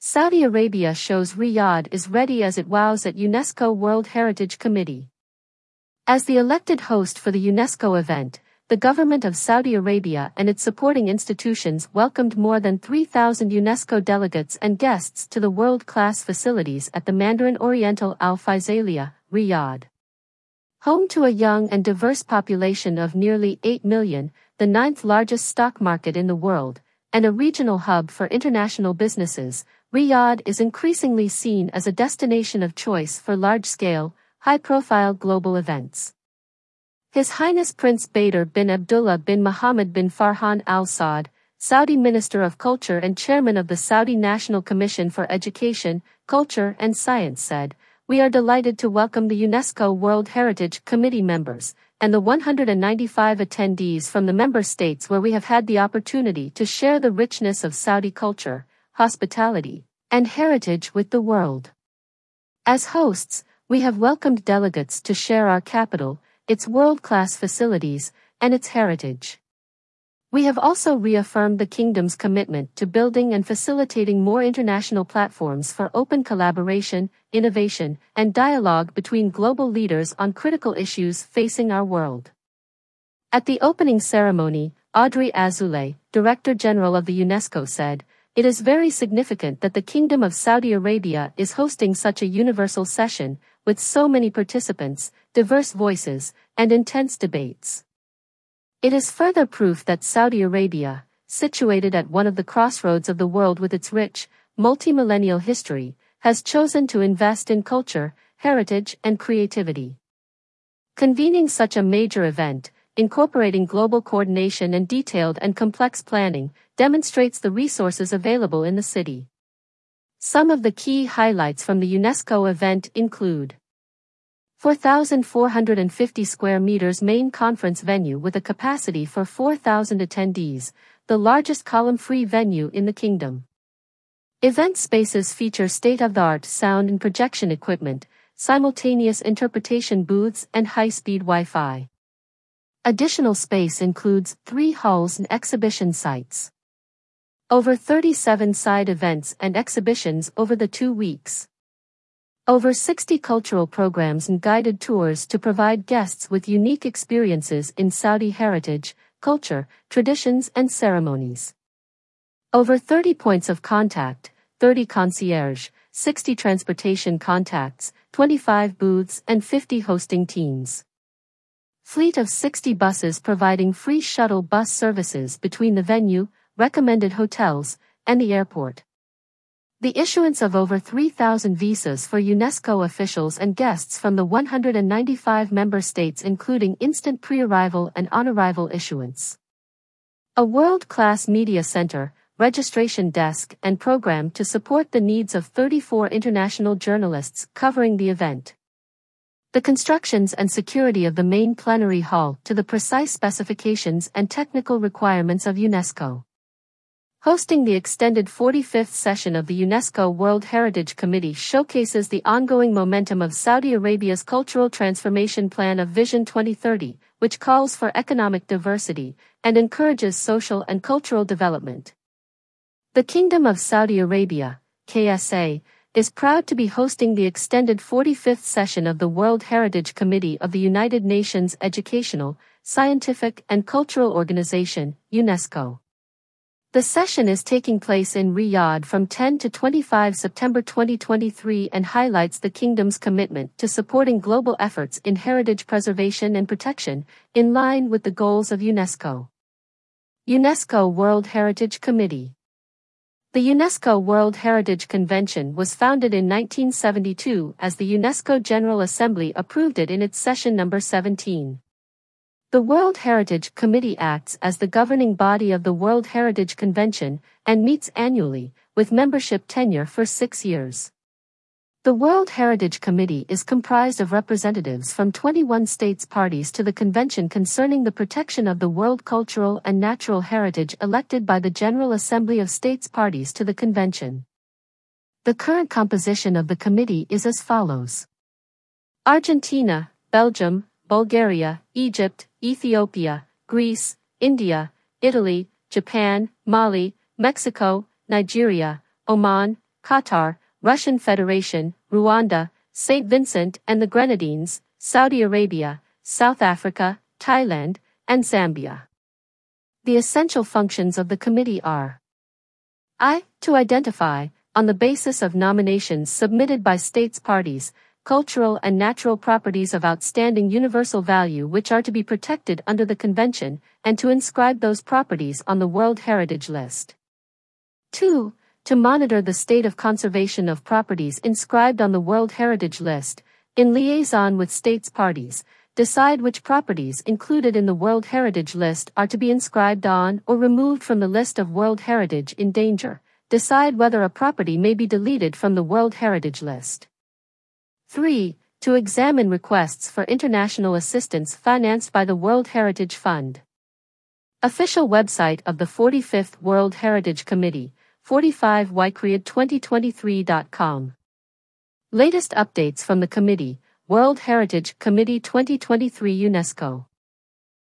Saudi Arabia shows Riyadh is ready as it wows at UNESCO World Heritage Committee. As the elected host for the UNESCO event, the government of Saudi Arabia and its supporting institutions welcomed more than 3,000 UNESCO delegates and guests to the world-class facilities at the Mandarin Oriental Al Faisaliah, Riyadh. Home to a young and diverse population of nearly 8 million, the ninth largest stock market in the world, and a regional hub for international businesses, Riyadh is increasingly seen as a destination of choice for large-scale, high-profile global events. His Highness Prince Badr bin Abdullah bin Mohammed bin Farhan Al Saud, Saudi Minister of Culture and Chairman of the Saudi National Commission for Education, Culture and Science said, We are delighted to welcome the UNESCO World Heritage Committee members and the 195 attendees from the member states where we have had the opportunity to share the richness of Saudi culture, hospitality, and heritage with the world. As hosts, we have welcomed delegates to share our capital, its world-class facilities, and its heritage. We have also reaffirmed the Kingdom's commitment to building and facilitating more international platforms for open collaboration, innovation, and dialogue between global leaders on critical issues facing our world. At the opening ceremony, Audrey Azoulay, Director General of the UNESCO said, It is very significant that the Kingdom of Saudi Arabia is hosting such a universal session, with so many participants, diverse voices, and intense debates. It is further proof that Saudi Arabia, situated at one of the crossroads of the world with its rich, multi-millennial history, has chosen to invest in culture, heritage, and creativity. Convening such a major event, incorporating global coordination and detailed and complex planning, demonstrates the resources available in the city. Some of the key highlights from the UNESCO event include 4,450 square meters main conference venue with a capacity for 4,000 attendees, the largest column-free venue in the kingdom. Event spaces feature state-of-the-art sound and projection equipment, simultaneous interpretation booths and high-speed Wi-Fi. Additional space includes three halls and exhibition sites. Over 37 side events and exhibitions over the two weeks. Over 60 cultural programs and guided tours to provide guests with unique experiences in Saudi heritage, culture, traditions, and ceremonies. Over 30 points of contact, 30 concierge, 60 transportation contacts, 25 booths, and 50 hosting teams. Fleet of 60 buses providing free shuttle bus services between the venue, recommended hotels, and the airport. The issuance of over 3,000 visas for UNESCO officials and guests from the 195 member states including instant pre-arrival and on-arrival issuance. A world-class media center, registration desk and program to support the needs of 34 international journalists covering the event. The constructions and security of the main plenary hall to the precise specifications and technical requirements of UNESCO. Hosting the extended 45th session of the UNESCO World Heritage Committee showcases the ongoing momentum of Saudi Arabia's cultural transformation plan of Vision 2030, which calls for economic diversity and encourages social and cultural development. The Kingdom of Saudi Arabia, KSA, is proud to be hosting the extended 45th session of the World Heritage Committee of the United Nations Educational, Scientific and Cultural Organization, UNESCO. The session is taking place in Riyadh from 10 to 25 September 2023 and highlights the kingdom's commitment to supporting global efforts in heritage preservation and protection, in line with the goals of UNESCO. UNESCO World Heritage Committee The UNESCO World Heritage Convention was founded in 1972 as the UNESCO General Assembly approved it in its session number 17. The World Heritage Committee acts as the governing body of the World Heritage Convention and meets annually, with membership tenure for six years. The World Heritage Committee is comprised of representatives from 21 states parties to the convention concerning the protection of the world cultural and natural heritage elected by the General Assembly of States parties to the convention. The current composition of the committee is as follows. Argentina, Belgium, Bulgaria, Egypt, Ethiopia, Greece, India, Italy, Japan, Mali, Mexico, Nigeria, Oman, Qatar, Russian Federation, Rwanda, St. Vincent and the Grenadines, Saudi Arabia, South Africa, Thailand, and Zambia. The essential functions of the committee are I. To identify, on the basis of nominations submitted by states parties, cultural and natural properties of outstanding universal value which are to be protected under the Convention, and to inscribe those properties on the World Heritage List. 2. To monitor the state of conservation of properties inscribed on the World Heritage List, in liaison with states parties, decide which properties included in the World Heritage List are to be inscribed on or removed from the list of World Heritage in danger, decide whether a property may be deleted from the World Heritage List. 3. To examine requests for international assistance financed by the World Heritage Fund. Official website of the 45th World Heritage Committee, 45ycreate2023.com. Latest updates from the committee, World Heritage Committee 2023 UNESCO